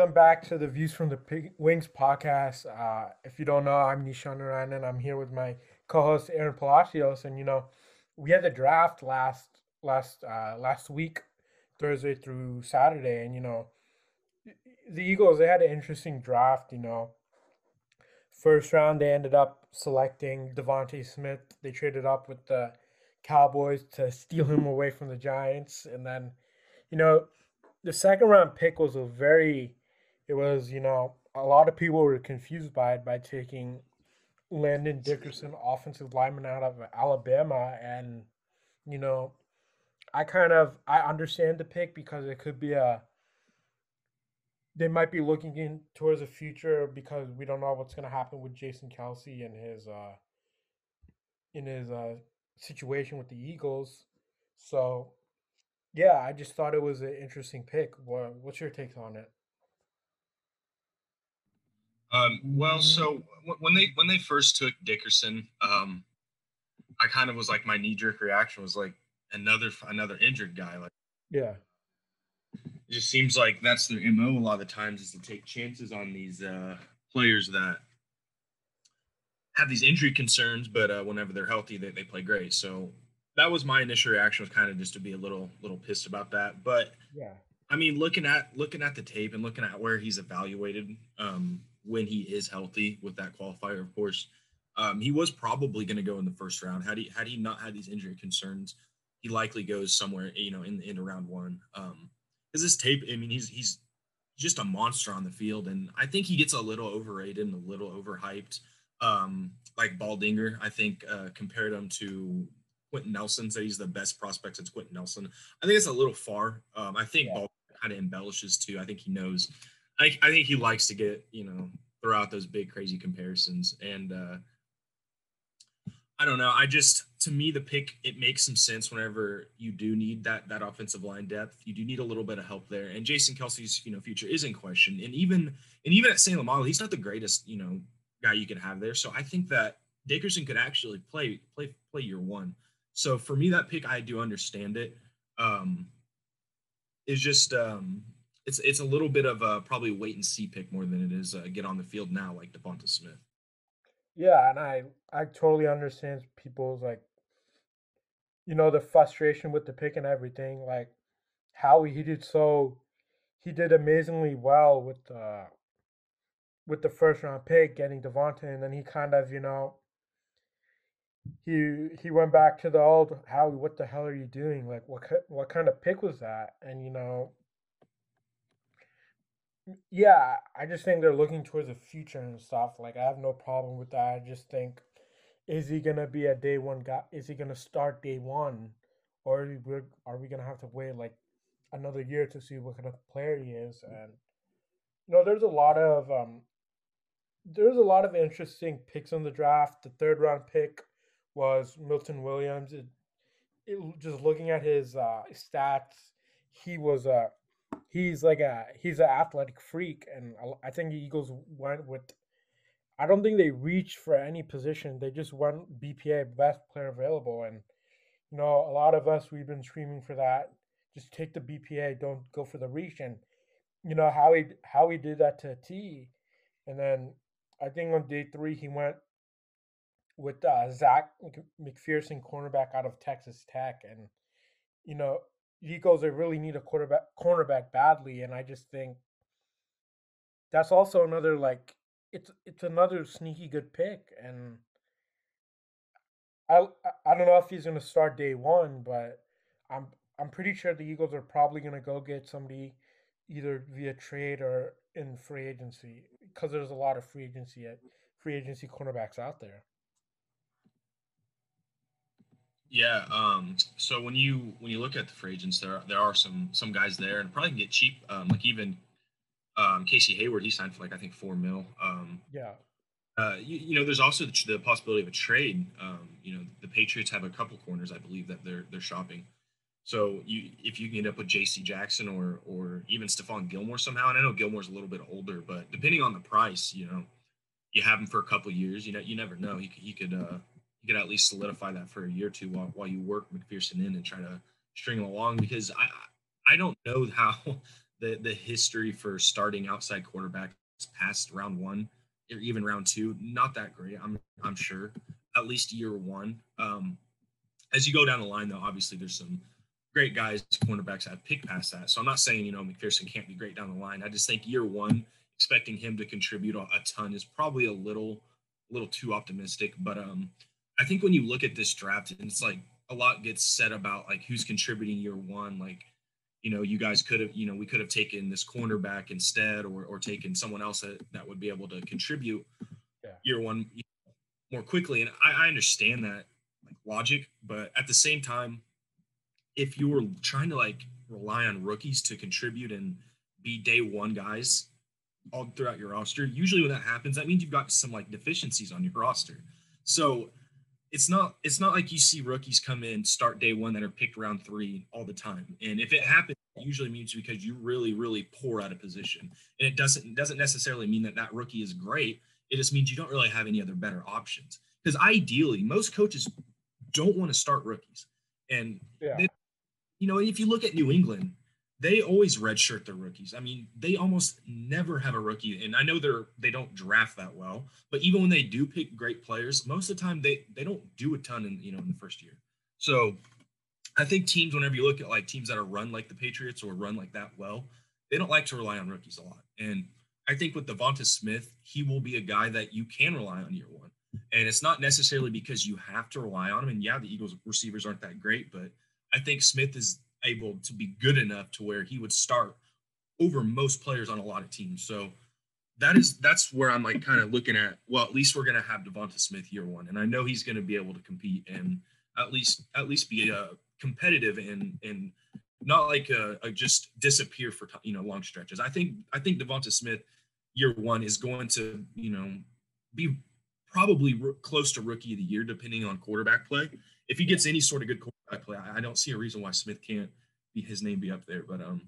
welcome back to the Views from the Pig Wings podcast. Uh, if you don't know, I'm Nishan Naran, and I'm here with my co-host Aaron Palacios. And you know, we had the draft last last uh, last week, Thursday through Saturday, and you know, the Eagles they had an interesting draft. You know, first round they ended up selecting DeVonta Smith. They traded up with the Cowboys to steal him away from the Giants, and then, you know the second round pick was a very it was you know a lot of people were confused by it by taking Landon Dickerson, offensive lineman out of Alabama, and you know, I kind of I understand the pick because it could be a they might be looking in towards the future because we don't know what's going to happen with Jason Kelce and his uh in his uh situation with the Eagles. So yeah, I just thought it was an interesting pick. What, what's your takes on it? Um, well, so when they when they first took Dickerson, um, I kind of was like my knee jerk reaction was like another another injured guy. Like, yeah, it just seems like that's their mo a lot of the times is to take chances on these uh, players that have these injury concerns, but uh, whenever they're healthy, they, they play great. So that was my initial reaction was kind of just to be a little little pissed about that. But yeah, I mean, looking at looking at the tape and looking at where he's evaluated um, when he is healthy with that qualifier, of course, um, he was probably going to go in the first round. Had he had he not had these injury concerns, he likely goes somewhere you know in in round one. Um, because this tape, I mean, he's he's just a monster on the field, and I think he gets a little overrated and a little overhyped. Um, like Baldinger, I think uh, compared him to Quenton Nelson said he's the best prospect since Quenton Nelson. I think it's a little far. Um, I think yeah. Ball kind of embellishes too. I think he knows. I, I think he likes to get you know throw out those big crazy comparisons and. uh I don't know. I just to me the pick it makes some sense whenever you do need that that offensive line depth. You do need a little bit of help there. And Jason Kelce's you know future is in question. And even and even at Seumalo, he's not the greatest you know guy you can have there. So I think that Dickerson could actually play play play year one. So for me, that pick, I do understand it. Um, it's just um, it's it's a little bit of a probably wait and see pick more than it is uh, get on the field now like Devonta Smith. Yeah, and I I totally understand people's like, you know, the frustration with the pick and everything. Like, how he did so, he did amazingly well with the with the first round pick, getting Devonta, and then he kind of you know he he went back to the old Howie. What the hell are you doing? Like, what what kind of pick was that? And you know, yeah, I just think they're looking towards the future and stuff. Like, I have no problem with that. I just think, is he gonna be a day one guy? Is he gonna start day one, or are we, are we gonna have to wait like another year to see what kind of player he is? And you know, there's a lot of um, there's a lot of interesting picks in the draft. The third round pick was Milton Williams. It, it, just looking at his uh, stats, he was a he's like a he's an athletic freak, and I think the Eagles went with. I don't think they reached for any position. They just went BPA, best player available, and you know a lot of us we've been screaming for that. Just take the BPA, don't go for the reach, and you know how he how he did that to T, and then I think on day three he went with uh, Zech McPhearson, cornerback out of Texas Tech, and you know, Eagles they really need a quarterback cornerback badly, and I just think that's also another like it's it's another sneaky good pick, and I I don't know if he's gonna start day one, but I'm I'm pretty sure the Eagles are probably gonna go get somebody either via trade or in free agency because there's a lot of free agency at free agency cornerbacks out there. Yeah. Um, so when you when you look at the free agents, there are, there are some some guys there, and probably can get cheap. Um, like even um, Casey Hayward, he signed for like I think four mil. Um, yeah. Uh, you, you, know, there's also the, the possibility of a trade. Um, you know, the Patriots have a couple corners, I believe, that they're they're shopping. So you if you can end up with J.C. Jackson or or even Stephon Gilmore somehow, and I know Gilmore's a little bit older, but depending on the price, you know, you have him for a couple years. You know, you never know. He could, he could uh, you could at least solidify that for a year or two while, while you work McPhearson in and try to string him along because I I don't know how the the history for starting outside quarterbacks past round one or even round two, not that great. I'm I'm sure. At least year one. Um, as you go down the line, though, obviously there's some great guys, cornerbacks I've picked past that. So I'm not saying you know McPhearson can't be great down the line. I just think year one, expecting him to contribute a, a ton is probably a little a little too optimistic. But um, I think when you look at this draft, and it's like a lot gets said about like who's contributing year one, like you know, you guys could have, you know, we could have taken this cornerback instead or, or taken someone else that, that would be able to contribute yeah. year one more quickly. And I, I understand that like logic, but at the same time, if you were trying to like rely on rookies to contribute and be day one guys all throughout your roster, usually when that happens, that means you've got some like deficiencies on your roster. So it's not it's not like you see rookies come in start day one that are picked round three all the time. And if it happens it usually means because you really really poor out of position. And it doesn't it doesn't necessarily mean that that rookie is great. It just means you don't really have any other better options. Because ideally most coaches don't want to start rookies. And yeah. they, you know if you look at new england they always redshirt their rookies. I mean, they almost never have a rookie, and I know they're they don't draft that well, but even when they do pick great players, most of the time they they don't do a ton in you know in the first year. So I think teams, whenever you look at like teams that are run like the Patriots or run like that well, they don't like to rely on rookies a lot. And I think with Devonta Smith, he will be a guy that you can rely on year one. And it's not necessarily because you have to rely on him. And yeah, the Eagles receivers aren't that great, but I think Smith is able to be good enough to where he would start over most players on a lot of teams. So that is that's where I'm like kind of looking at. Well, at least we're gonna have Devonta Smith year one, and I know he's gonna be able to compete and at least at least be uh, competitive and and not like a, a just disappear for you know long stretches. I think I think Devonta Smith year one is going to you know be probably close to rookie of the year depending on quarterback play. If he gets any sort of good I play. I don't see a reason why Smith can't be his name be up there. But um,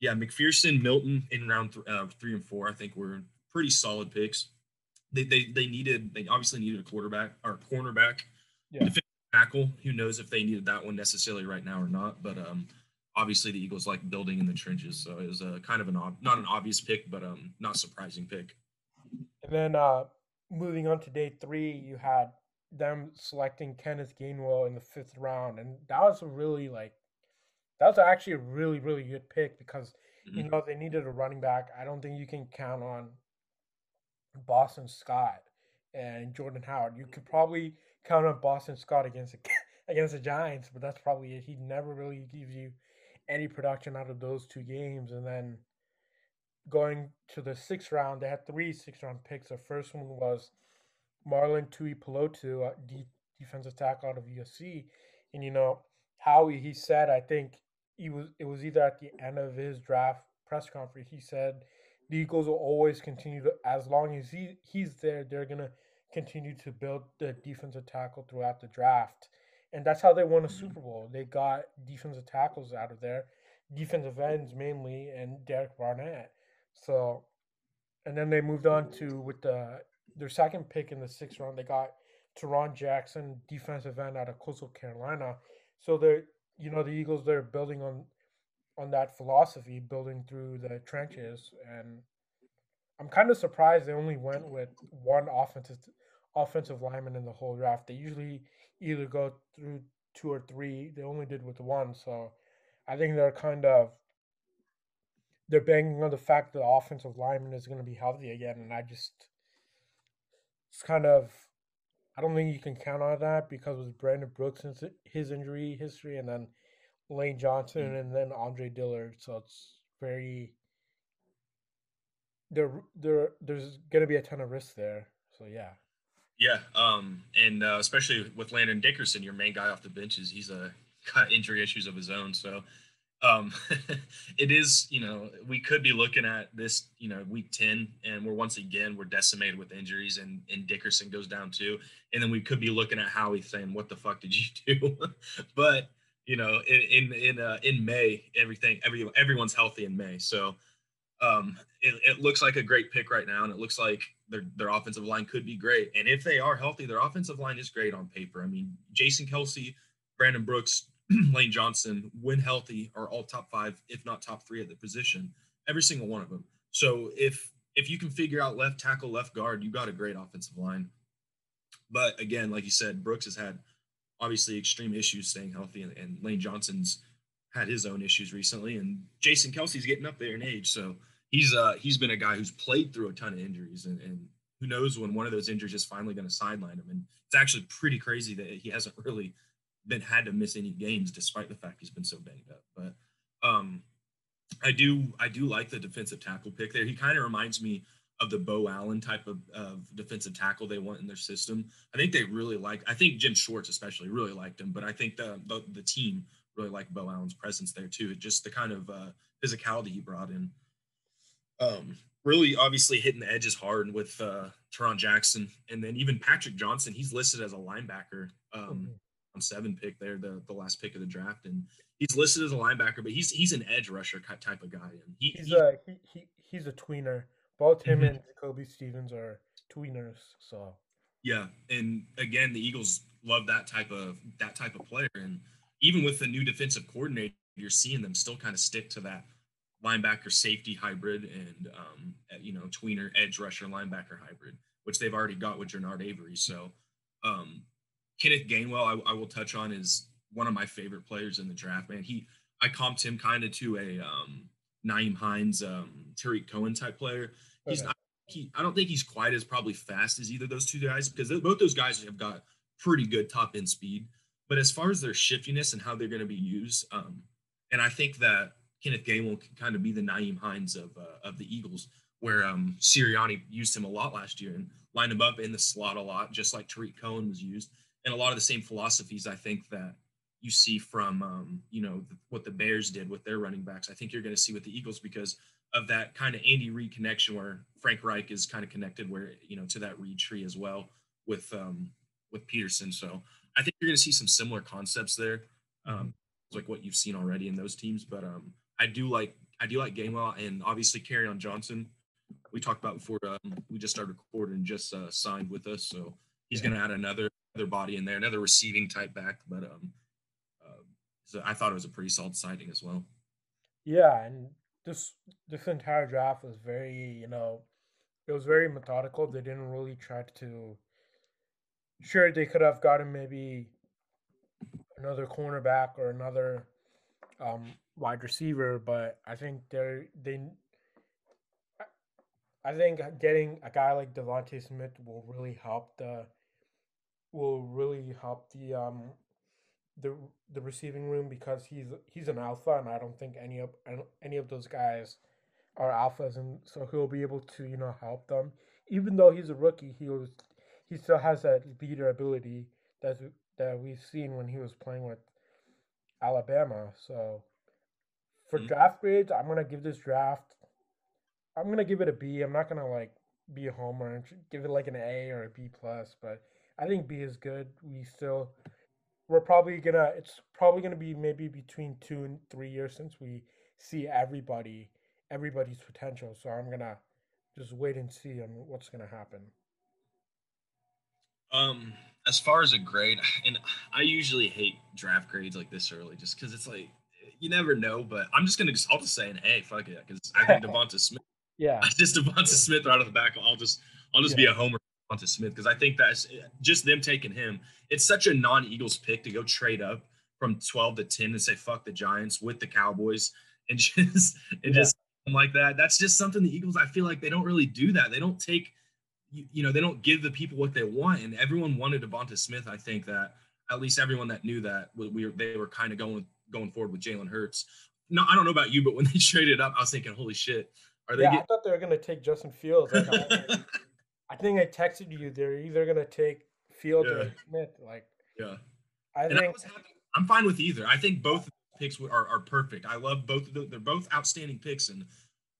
yeah, McPhearson, Milton in round th- uh, three and four, I think were pretty solid picks. They they they needed they obviously needed a quarterback or a cornerback, yeah. tackle. Who knows if they needed that one necessarily right now or not? But um, obviously the Eagles like building in the trenches, so it was a kind of an ob- not an obvious pick, but um, not surprising pick. And then uh, moving on to day three, you had them selecting Kenneth Gainwell in the fifth round, and that was a really like that was actually a really really good pick because mm-hmm. you know they needed a running back. I don't think you can count on Boston Scott and Jordan Howard. You could probably count on Boston Scott against the, against the Giants, but that's probably it. He never really gives you any production out of those two games, and then going to the sixth round, they had three six round picks. The first one was Marlon Tuipulotu, uh, de- defensive tackle out of USC, and you know how he said, I think he was it was either at the end of his draft press conference. He said the Eagles will always continue to, as long as he he's there, they're gonna continue to build the defensive tackle throughout the draft, and that's how they won a Super Bowl. They got defensive tackles out of there, defensive ends mainly, and Derek Barnett. So, and then they moved on to with the their second pick in the sixth round, they got Tarron Jackson, defensive end out of Coastal Carolina. So they're you know the Eagles they're building on on that philosophy, building through the trenches, and I'm kind of surprised they only went with one offensive offensive lineman in the whole draft. They usually either go through two or three. They only did with one, so I think they're kind of they're banking on the fact that the offensive lineman is going to be healthy again, and I just it's kind of I don't think you can count on that because with Brandon Brooks and his injury history, and then Lane Johnson, mm-hmm. and then Andre Dillard. So it's very there. There, there's going to be a ton of risk there. So yeah. Yeah, um, and uh, especially with Landon Dickerson, your main guy off the benches, he's a uh, got injury issues of his own. So um, it is, you know, we could be looking at this, you know, week 10, and we're once again, we're decimated with injuries, and, and Dickerson goes down too. And then we could be looking at Howie saying, What the fuck did you do? but, you know, in, in, in, uh, in May, everything, every, everyone's healthy in May. So, um, it, it looks like a great pick right now, and it looks like their, their offensive line could be great. And if they are healthy, their offensive line is great on paper. I mean, Jason Kelce, Brandon Brooks, Lane Johnson, when healthy, are all top five, if not top three at the position. Every single one of them. So if if you can figure out left tackle, left guard, you got a great offensive line. But again, like you said, Brooks has had obviously extreme issues staying healthy, and, and Lane Johnson's had his own issues recently, and Jason Kelce's getting up there in age, so he's uh he's been a guy who's played through a ton of injuries, and, and who knows when one of those injuries is finally going to sideline him. And it's actually pretty crazy that he hasn't really been had to miss any games despite the fact he's been so banged up. But um, I do I do like the defensive tackle pick there. He kind of reminds me of the Beau Allen type of, of defensive tackle they want in their system. I think they really like. I think Jim Schwartz especially really liked him, but I think the the, the team really liked Beau Allen's presence there too. Just the kind of uh, physicality he brought in. Um, really, obviously hitting the edges hard with uh, Tarron Jackson, and then even Patrick Johnson. He's listed as a linebacker. Um, on seven pick there, the, the last pick of the draft, and he's listed as a linebacker, but he's he's an edge rusher type of guy, and he, he's he, a he, he, he's a tweener. Both him mm-hmm. and Kobe Stevens are tweeners, so yeah. And again, the Eagles love that type of that type of player, and even with the new defensive coordinator, you're seeing them still kind of stick to that linebacker safety hybrid and um, you know tweener edge rusher linebacker hybrid, which they've already got with Genard Avery. So um, Kenneth Gainwell, I, I, will touch on, is one of my favorite players in the draft. Man, he I comped him kind of to a um, Nyheim Hines, um, Tarik Cohen type player. He's okay. not, he, I don't think he's quite as probably fast as either of those two guys because both those guys have got pretty good top end speed. But as far as their shiftiness and how they're going to be used, um, and I think that Kenneth Gainwell can kind of be the Nyheim Hines of uh, of the Eagles, where um, Sirianni used him a lot last year and lined him up in the slot a lot, just like Tarik Cohen was used and a lot of the same philosophies I think that you see from um, you know what the Bears did with their running backs. I think you're going to see with the Eagles because of that kind of Andy Reid connection where Frank Reich is kind of connected where you know to that Reid tree as well with um, with Pederson. So I think you're going to see some similar concepts there, um, like what you've seen already in those teams. But um, I do like I do like Gainwell and obviously Carry Kerryon Johnson. We talked about before um, we just started recording, just uh, signed with us, so he's yeah. going to add another other body in there, another receiving type back. But um, uh, so I thought it was a pretty solid sighting as well. Yeah, and this this entire draft was very, you know, it was very methodical. They didn't really try to. Sure, they could have gotten maybe another cornerback or another um, wide receiver, but I think they're they. I think getting a guy like DeVonta Smith will really help the will really help the um the the receiving room because he's he's an alpha and I don't think any of any of those guys are alphas and so he'll be able to you know help them. Even though he's a rookie he was he still has that leader ability that that we've seen when he was playing with Alabama. So for mm-hmm. draft grades I'm gonna give this draft I'm gonna give it a B. I'm not gonna like be a homer and give it like an A or a B plus but I think B is good. We still we're probably gonna it's probably gonna be maybe between two and three years since we see everybody everybody's potential. So I'm gonna just wait and see on what's gonna happen. Um, as far as a grade, and I usually hate draft grades like this early, just because it's like you never know. But I'm just gonna just I'll just say an A, fuck it, because I think Devonta Smith. yeah, just Devonta Smith right off the back. I'll just I'll just yeah. be a homer Devonta Smith because I think that's eh, just them taking him. It's such a non-Eagles pick to go trade up from 12 to 10 and say fuck the Giants with the Cowboys and just and yeah. just like that. That's just something the Eagles. I feel like they don't really do that. They don't take you, you know they don't give the people what they want. And everyone wanted Devonta Smith. I think that at least everyone that knew that we were they were kind of going going forward with Jalen Hurts. No, I don't know about you, but when they traded up, I was thinking, holy shit, are they? Yeah, I thought they were going to take Justin Fields. Like, I think I texted you. They're either gonna take Fields yeah. or Smith. Like, yeah, I and think I am fine with either. I think both picks are, are perfect. I love both. Of them. They're both outstanding picks, and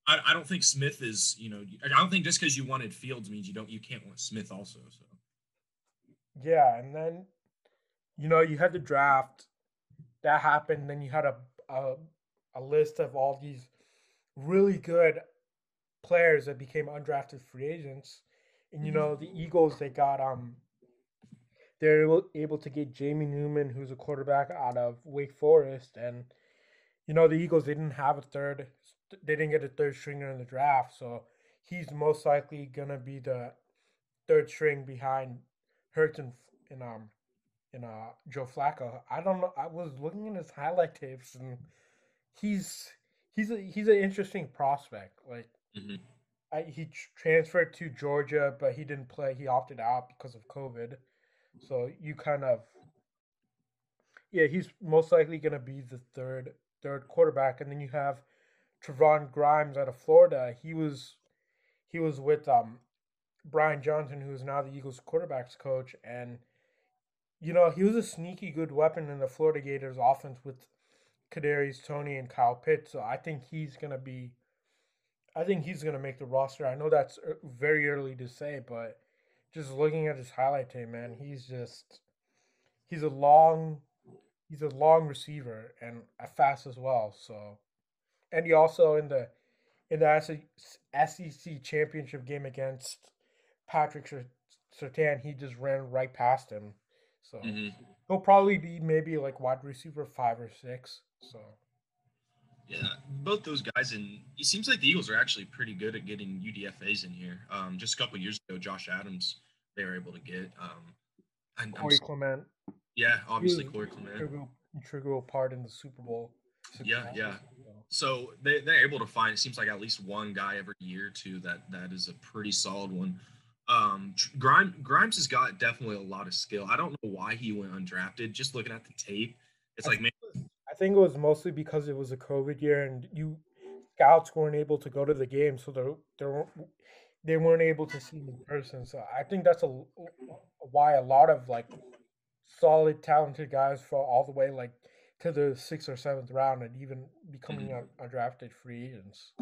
I, I don't think Smith is. You know, I don't think just because you wanted Fields means you don't. You can't want Smith also. So. Yeah, and then, you know, you had the draft that happened. Then you had a a, a list of all these really good players that became undrafted free agents and you mm-hmm. know, the Eagles they got um they're able to get Jamie Newman, who's a quarterback out of Wake Forest, and you know the Eagles didn't have a third, they didn't get a third stringer in the draft, so he's most likely gonna be the third string behind Hurts and in um in uh Joe Flacco. I don't know. I was looking at his highlight tapes and he's he's a he's an interesting prospect. Like Mhm. I, he transferred to Georgia, but he didn't play. He opted out because of COVID. So you kind of, yeah, he's most likely going to be the third third quarterback, and then you have Trevon Grimes out of Florida. He was he was with um Brian Johnson, who is now the Eagles quarterbacks coach, and you know he was a sneaky good weapon in the Florida Gators offense with Kadarius Toney and Kyle Pitts. So I think he's going to be I think he's going to make the roster. I know that's uh, very early to say, but just looking at his highlight tape, man, he's just he's a long he's a long receiver and a fast as well. So, and he also in the in the SEC championship game against Patrick Surtain, he just ran right past him. So Mhm. he'll probably be maybe like wide receiver five or six. So Yeah, both those guys, and it seems like the Eagles are actually pretty good at getting UDFA's in here. Um, just a couple years ago, Josh Adams they were able to get. Um, and I'm Corey Clement, yeah, obviously Corey Clement. integral, part in the Super Bowl. Yeah, yeah. so. They they're able to find. It seems like at least one guy every year or two that that is a pretty solid one. Um, Grimes Grimes has got definitely a lot of skill. I don't know why he went undrafted. Just looking at the tape, it's I like think it was mostly because it was a COVID year and you scouts weren't able to go to the game, so they they weren't they weren't able to see in person. So I think that's a why a lot of like solid, talented guys fall all the way like to the sixth or seventh round and even becoming Mhm. un- undrafted free agents.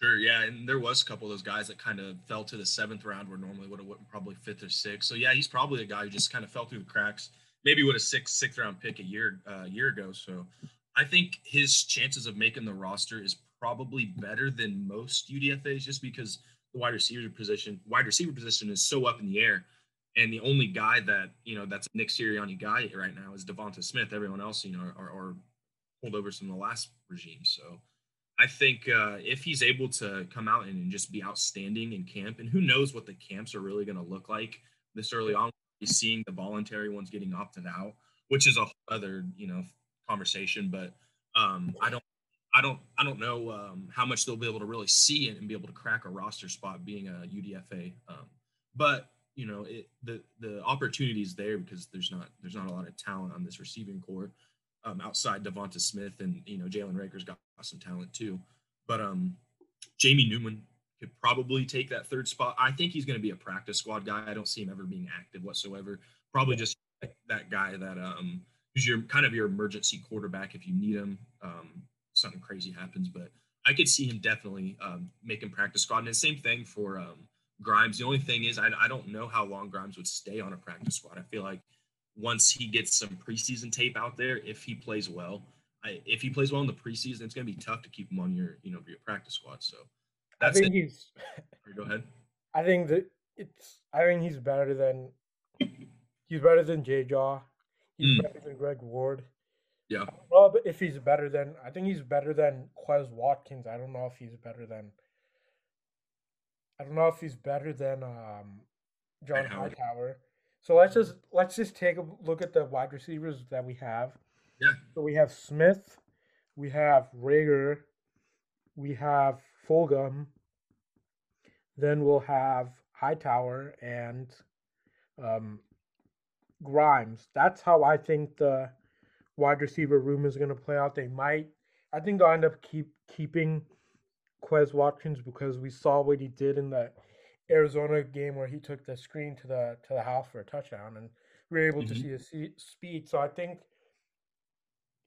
Sure, yeah, and there was a couple of those guys that kind of fell to the seventh round, where normally would have went probably fifth or sixth. So yeah, he's probably a guy who just kind of fell through the cracks. Maybe would a sixth sixth round pick a year uh, year ago. So I think his chances of making the roster is probably better than most UDFA's, just because the wide receiver position wide receiver position is so up in the air, and the only guy that you know that's Nick Sirianni guy right now is Devonta Smith. Everyone else, you know, are, are holdovers from the last regime. So. I think uh, if he's able to come out and, and just be outstanding in camp, and who knows what the camps are really going to look like this early on, seeing the voluntary ones getting opted out, which is a whole other you know conversation. But um, I don't, I don't, I don't know um, how much they'll be able to really see it and be able to crack a roster spot being a UDFA. Um, but you know, it, the the opportunity is there because there's not there's not a lot of talent on this receiving core um, outside Devonta Smith and you know Jalen Reagor's got some talent too, but um, Jamie Newman could probably take that third spot. I think he's going to be a practice squad guy. I don't see him ever being active whatsoever. Probably just that guy that um, who's your kind of your emergency quarterback if you need him. Um, something crazy happens, but I could see him definitely um, making practice squad. And the same thing for um, Grimes. The only thing is, I, I don't know how long Grimes would stay on a practice squad. I feel like once he gets some preseason tape out there, if he plays well, I, if he plays well in the preseason, it's going to be tough to keep him on your you know your practice squad. So I that's think it. he's Go ahead. I think that it's I think he's better than he's better than J Jaw. He's Mm. better than Greg Ward. Yeah. I don't know but if he's better than I think he's better than Quez Watkins. I don't know if he's better than I don't know if he's better than um John Hightower. Hightower. So let's just let's just take a look at the wide receivers that we have. Yeah. So we have Smith, we have Reagor, we have Fulgham, then we'll have Hightower and um, Grimes. That's how I think the wide receiver room is going to play out. They might, I think they'll end up keep keeping Quez Watkins because we saw what he did in the Arizona game where he took the screen to the to the house for a touchdown, and we were able to Mhm. see his speed. So I think,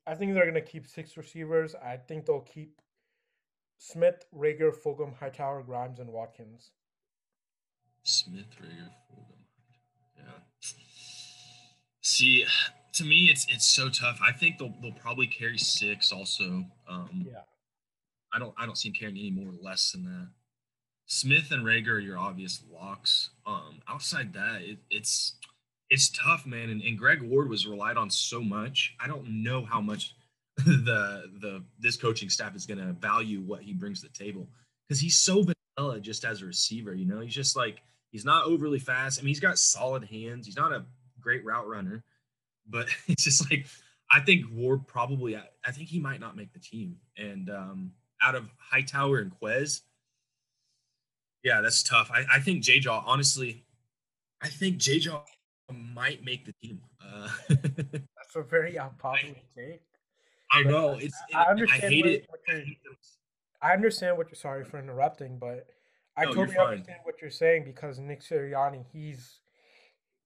I think they're going to keep six receivers. I think they'll keep Smith, Reagor, Fulgham, Hightower, Grimes, and Watkins. Smith, Reagor, Fulgham. See, to me, it's it's so tough. I think they'll they'll probably carry six. Also, um, Yeah. I don't I don't see him carrying any more or less than that. Smith and Reagor are your obvious locks. Um, outside that, it, it's it's tough, man. And, and Greg Ward was relied on so much. I don't know how much the the this coaching staff is going to value what he brings to the table because he's so vanilla just as a receiver. You know, he's just like he's not overly fast. I mean, he's got solid hands. He's not a great route runner, but it's just like I think Ward probably. I, I think he might not make the team. And um, out of Hightower and Quez, yeah, that's tough. I, I think J Jaw. Honestly, I think J Jaw might make the team. Uh, that's a very unpopular take. I know it's. I understand. I hate what, it. What I understand what you're. Sorry for interrupting, but I no, totally understand what you're saying because Nick Sirianni, he's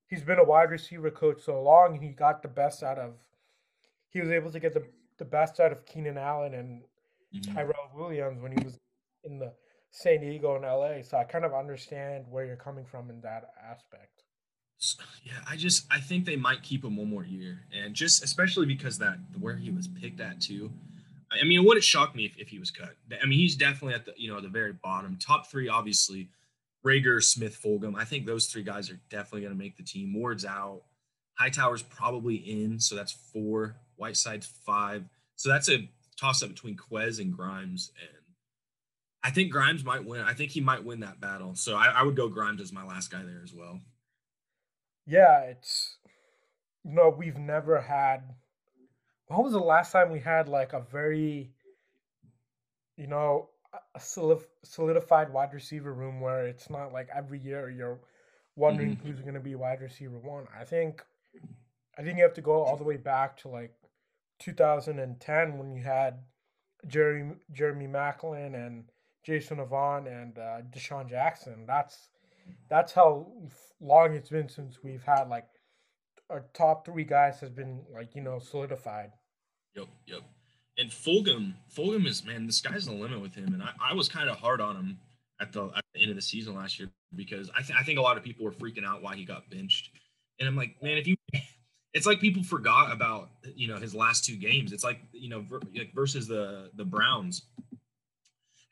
he's been a wide receiver coach so long, and he got the best out of. He was able to get the the best out of Keenan Allen and mm-hmm. Tyrell Williams when he was in the San Diego and LA. So I kind of understand where you're coming from in that aspect. Yeah, I just I think they might keep him one more year, and just especially because that where he was picked at too. I mean, it wouldn't shock me if, if he was cut. I mean, he's definitely at the you know the very bottom. Top three, obviously, Reagor, Smith, Fulgham. I think those three guys are definitely going to make the team. Ward's out. Hightower's probably in, so that's four. Whiteside's five. So that's a toss up between Quez and Grimes, and I think Grimes might win. I think he might win that battle. So I, I would go Grimes as my last guy there as well yeah, it's know we've never had. When was the last time we had like a very, you know, solidified wide receiver room where it's not like every year you're wondering mm-hmm. who's going to be wide receiver one. I think, I think you have to go all the way back to like 2010 when you had Jeremy Jeremy Maclin and Jason Avant and uh, DeSean Jackson. That's that's how long it's been since we've had like our top three guys has been like you know solidified. Yep, yep. And Fulgham, Fulgham is man, the sky's the limit with him. And I, I was kind of hard on him at the at the end of the season last year because I, th- I think a lot of people were freaking out why he got benched. And I'm like, man, if you, it's like people forgot about you know his last two games. It's like you know ver- versus the the Browns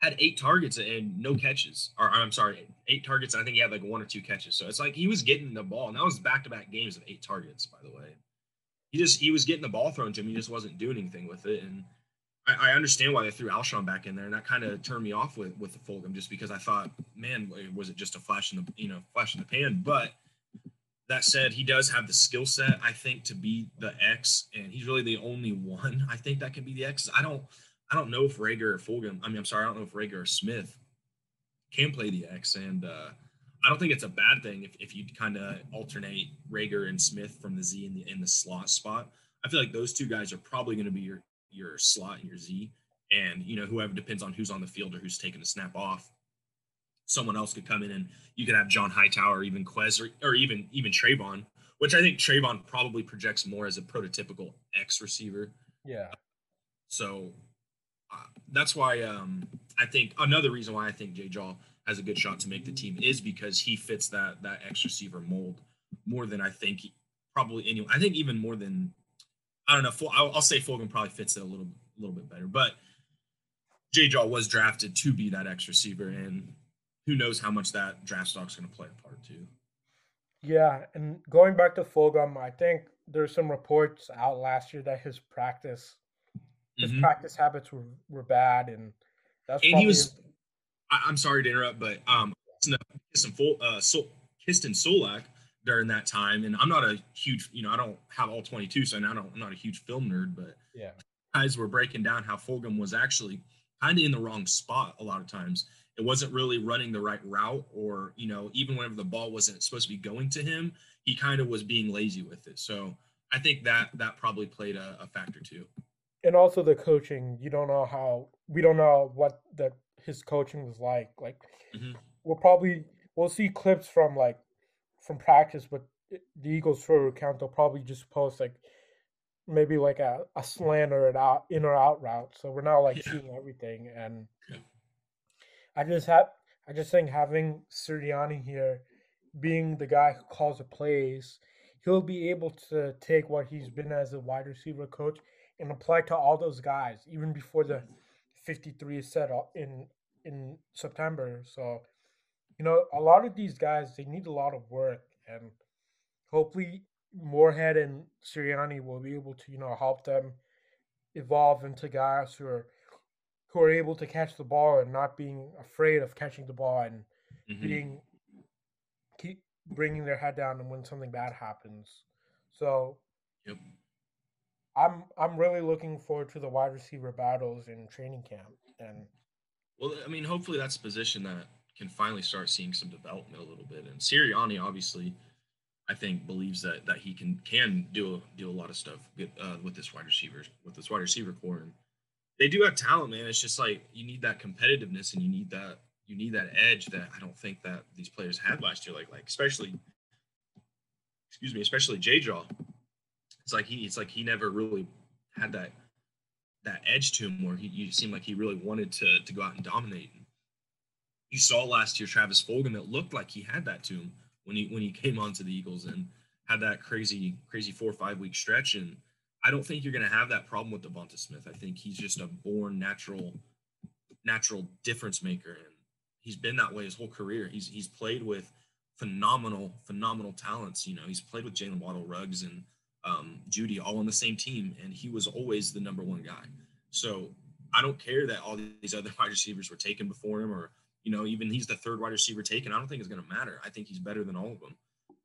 had eight targets and no catches. Or I'm sorry, eight targets. I think he had like one or two catches. So it's like he was getting the ball, and that was back to back games of eight targets. By the way, he just he was getting the ball thrown to him. He just wasn't doing anything with it, and I, I understand why they threw Alshon back in there, and that kind of turned me off with with the Fulgham just because I thought, man, was it just a flash in the you know flash in the pan? But that said, he does have the skill set, I think, to be the X, and he's really the only one I think that can be the X. I don't. I don't know if Reagor or Fulgham. I mean, I'm sorry, I don't know if Reagor or Smith can play the X, and uh, I don't think it's a bad thing if, if you kind of alternate Reagor and Smith from the Z in the in the slot spot. I feel like those two guys are probably going to be your your slot and your Z, and you know whoever depends on who's on the field or who's taking the snap off. Someone else could come in and you could have John Hightower, or even Quez, or, or even even Trevon, which I think Trevon probably projects more as a prototypical X receiver. Yeah. So that's why um, I think another reason why I think Jay Jaw has a good shot to make the team is because he fits that that X receiver mold more than I think probably anyone. I think even more than I don't know. I'll, I'll say Fulgham probably fits it a little a little bit better, but Jay Jaw was drafted to be that X receiver, and who knows how much that draft stock's going to play a part too. Yeah, and going back to Fulgham, I think there's some reports out last year that his practice his mm-hmm. practice habits were, were bad, and that's and he was. I, am sorry to interrupt, but um, Kiston, full, uh, Sol, Kiston Solak during that time, and I'm not a huge, you know, I don't have all 22, so I don't, I'm not a huge film nerd, but yeah, guys were breaking down how Fulgham was actually kind of in the wrong spot a lot of times. It wasn't really running the right route, or you know, even whenever the ball wasn't supposed to be going to him, he kind of was being lazy with it. So I think that that probably played a, a factor too and also the coaching. You don't know how we don't know what that his coaching was like. Like mm-hmm. we'll probably we'll see clips from like from practice, but the Eagles Twitter account they'll probably just post like maybe like a, a slant or an out in or out route. So we're not like yeah. seeing everything. And yeah. I just have I just think having Sirianni here being the guy who calls the plays, he'll be able to take what he's been as a wide receiver coach and apply to all those guys even before the 53 is set up in in September. So, you know, a lot of these guys they need a lot of work, and hopefully Moorehead and Sirianni will be able to, you know, help them evolve into guys who are who are able to catch the ball and not being afraid of catching the ball and mm-hmm. being keep bringing their head down and when something bad happens. So, yep. I'm I'm really looking forward to the wide receiver battles in training camp and well, I mean, hopefully that's a position that can finally start seeing some development a little bit. And Sirianni, obviously, I think believes that that he can can do a, do a lot of stuff uh, with this wide receivers with this wide receiver core. And they do have talent, man. It's just like you need that competitiveness and you need that you need that edge that I don't think that these players had last year. Like like especially excuse me, especially J Jaw. It's like he it's like he never really had that that edge to him where he you seemed like he really wanted to to go out and dominate. You saw last year Travis Fulgham that looked like he had that to him when he when he came onto the Eagles and had that crazy crazy four or five week stretch. And I don't think you're going to have that problem with Devonta Smith. I think he's just a born natural natural difference maker, and he's been that way his whole career. He's he's played with phenomenal phenomenal talents. You know, he's played with Jaylen Waddle, Ruggs, and um, Jeudy all on the same team, and he was always the number one guy. So I don't care that all these other wide receivers were taken before him or you know, even he's the third wide receiver taken. I don't think it's going to matter. I think he's better than all of them.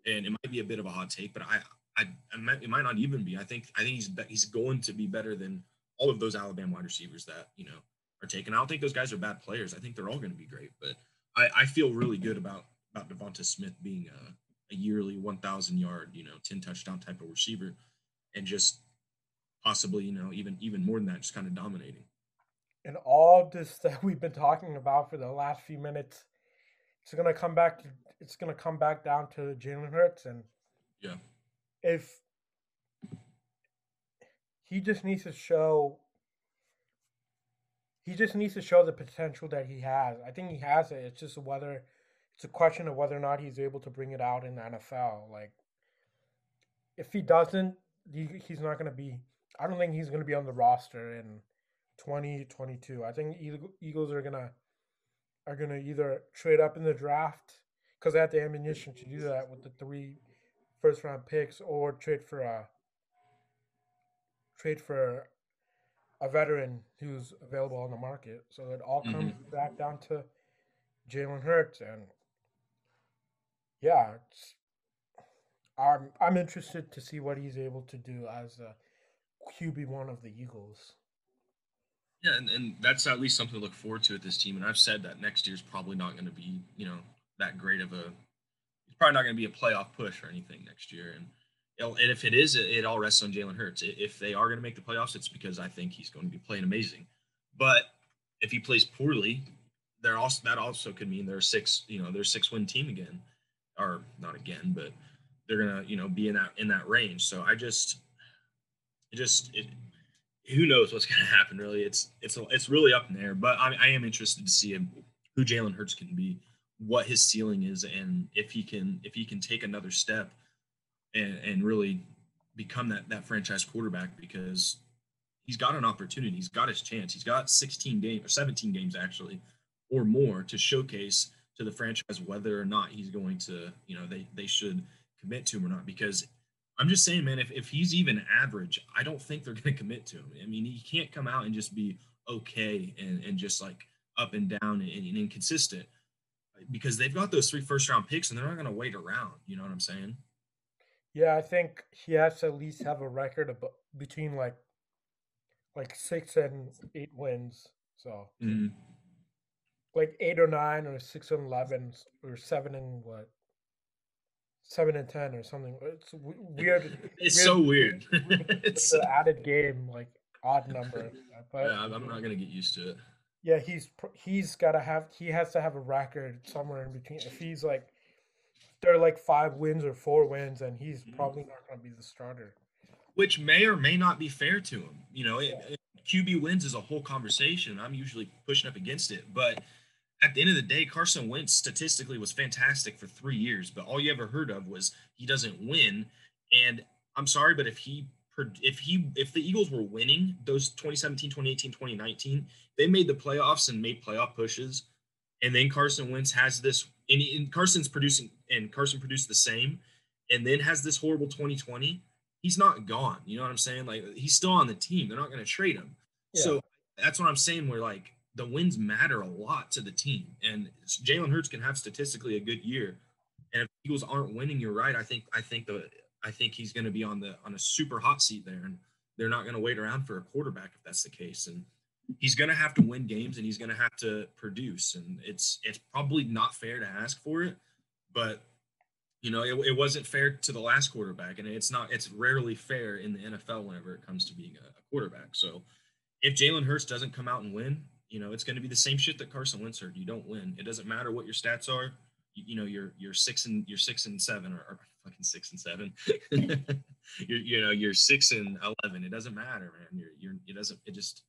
And it might be a bit of a hot take, but I, I, I might, it might not even be. I think, I think he's he's going to be better than all of those Alabama wide receivers that you know are taken. I don't think those guys are bad players. I think they're all going to be great. But I, I feel really good about about Devonta Smith being a, a yearly 1,000 yard, you know, 10 touchdown type of receiver, and just possibly, you know, even even more than that, just kind of dominating and all this that we've been talking about for the last few minutes, it's gonna come back. To, it's gonna come back down to Jalen Hurts, and yeah, if he just needs to show, he just needs to show the potential that he has. I think he has it. It's just whether it's a question of whether or not he's able to bring it out in the NFL. Like, if he doesn't, he, he's not gonna be. I don't think he's gonna be on the roster in 2022. I think Eagles are gonna are gonna either trade up in the draft because they have the ammunition to do that with the three first round picks, or trade for a trade for a veteran who's available on the market. So it all comes mm-hmm. back down to Jalen Hurts, and yeah, I'm I'm interested to see what he's able to do as a QB one of the Eagles. Yeah, and, and that's at least something to look forward to at this team. And I've said that next year's probably not going to be, you know, that great of a. It's probably not going to be a playoff push or anything next year. And and if it is, it, it all rests on Jalen Hurts. If they are going to make the playoffs, it's because I think he's going to be playing amazing. But if he plays poorly, there also that also could mean they're six, you know, they're six win team again, or not again, but they're gonna, you know, be in that in that range. So I just, it just it, who knows what's to happen? Really, it's it's it's really up in there. But I, I am interested to see who Jalen Hurts can be, what his ceiling is, and if he can if he can take another step, and and really become that that franchise quarterback because he's got an opportunity. He's got his chance. He's got 16 games or 17 games actually, or more to showcase to the franchise whether or not he's going to you know they they should commit to him or not because I'm just saying, man, if, if he's even average, I don't think they're going to commit to him. I mean, he can't come out and just be okay and, and just like up and down and, and inconsistent because they've got those three first round picks and they're not going to wait around. You know what I'm saying? Yeah, I think he has to at least have a record of between like like six and eight wins. So mm-hmm. Like eight or nine or six and eleven or seven and what seven and ten or something. It's weird. It's weird, so weird. it's an added game, like odd number. But yeah, I'm not gonna get used to it. Yeah, he's he's gotta have he has to have a record somewhere in between. If he's like they're like five wins or four wins, and he's mm-hmm. probably not gonna be the starter. Which may or may not be fair to him. You know, it, QB wins is a whole conversation. I'm usually pushing up against it, but at the end of the day, Carson Wentz statistically was fantastic for three years, but all you ever heard of was he doesn't win. And I'm sorry, but if he if he if the Eagles were winning those 2017, 2018, 2019, they made the playoffs and made playoff pushes, and then Carson Wentz has this and, and Carson's producing and Carson produced the same, and then has this horrible 2020, he's not gone. You know what I'm saying? Like he's still on the team. They're not going to trade him. Yeah. So that's what I'm saying. Where like the wins matter a lot to the team, and Jalen Hurts can have statistically a good year. And if Eagles aren't winning, you're right. I think I think the I think he's going to be on the on a super hot seat there, and they're not going to wait around for a quarterback if that's the case. And he's going to have to win games, and he's going to have to produce. And it's it's probably not fair to ask for it, but you know, it, it wasn't fair to the last quarterback, and it's not. It's rarely fair in the NFL whenever it comes to being a, a quarterback. So, if Jalen Hurts doesn't come out and win, you know, it's going to be the same shit that Carson Wentz heard. You don't win. It doesn't matter what your stats are. You, you know, you're you're six and you're six and seven, or, or fucking six and seven. you're you know you're six and eleven. It doesn't matter, man. You're you're it doesn't it just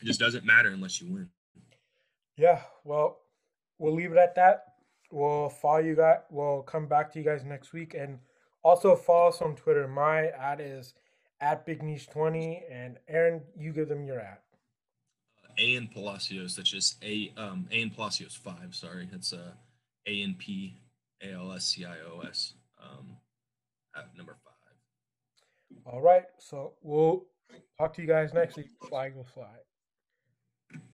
it just doesn't matter unless you win. Yeah. Well, we'll leave it at that. We'll follow you guys. We'll come back to you guys next week, and also follow us on Twitter. My ad is at Big Niche Twenty, and Aaron, you give them your ad. A and Palacios. That's just A. Um, A and Palacios five. Sorry, it's uh, A and P A L S C I O S. Um, number five. All right. So we'll talk to you guys next week. Fly go fly.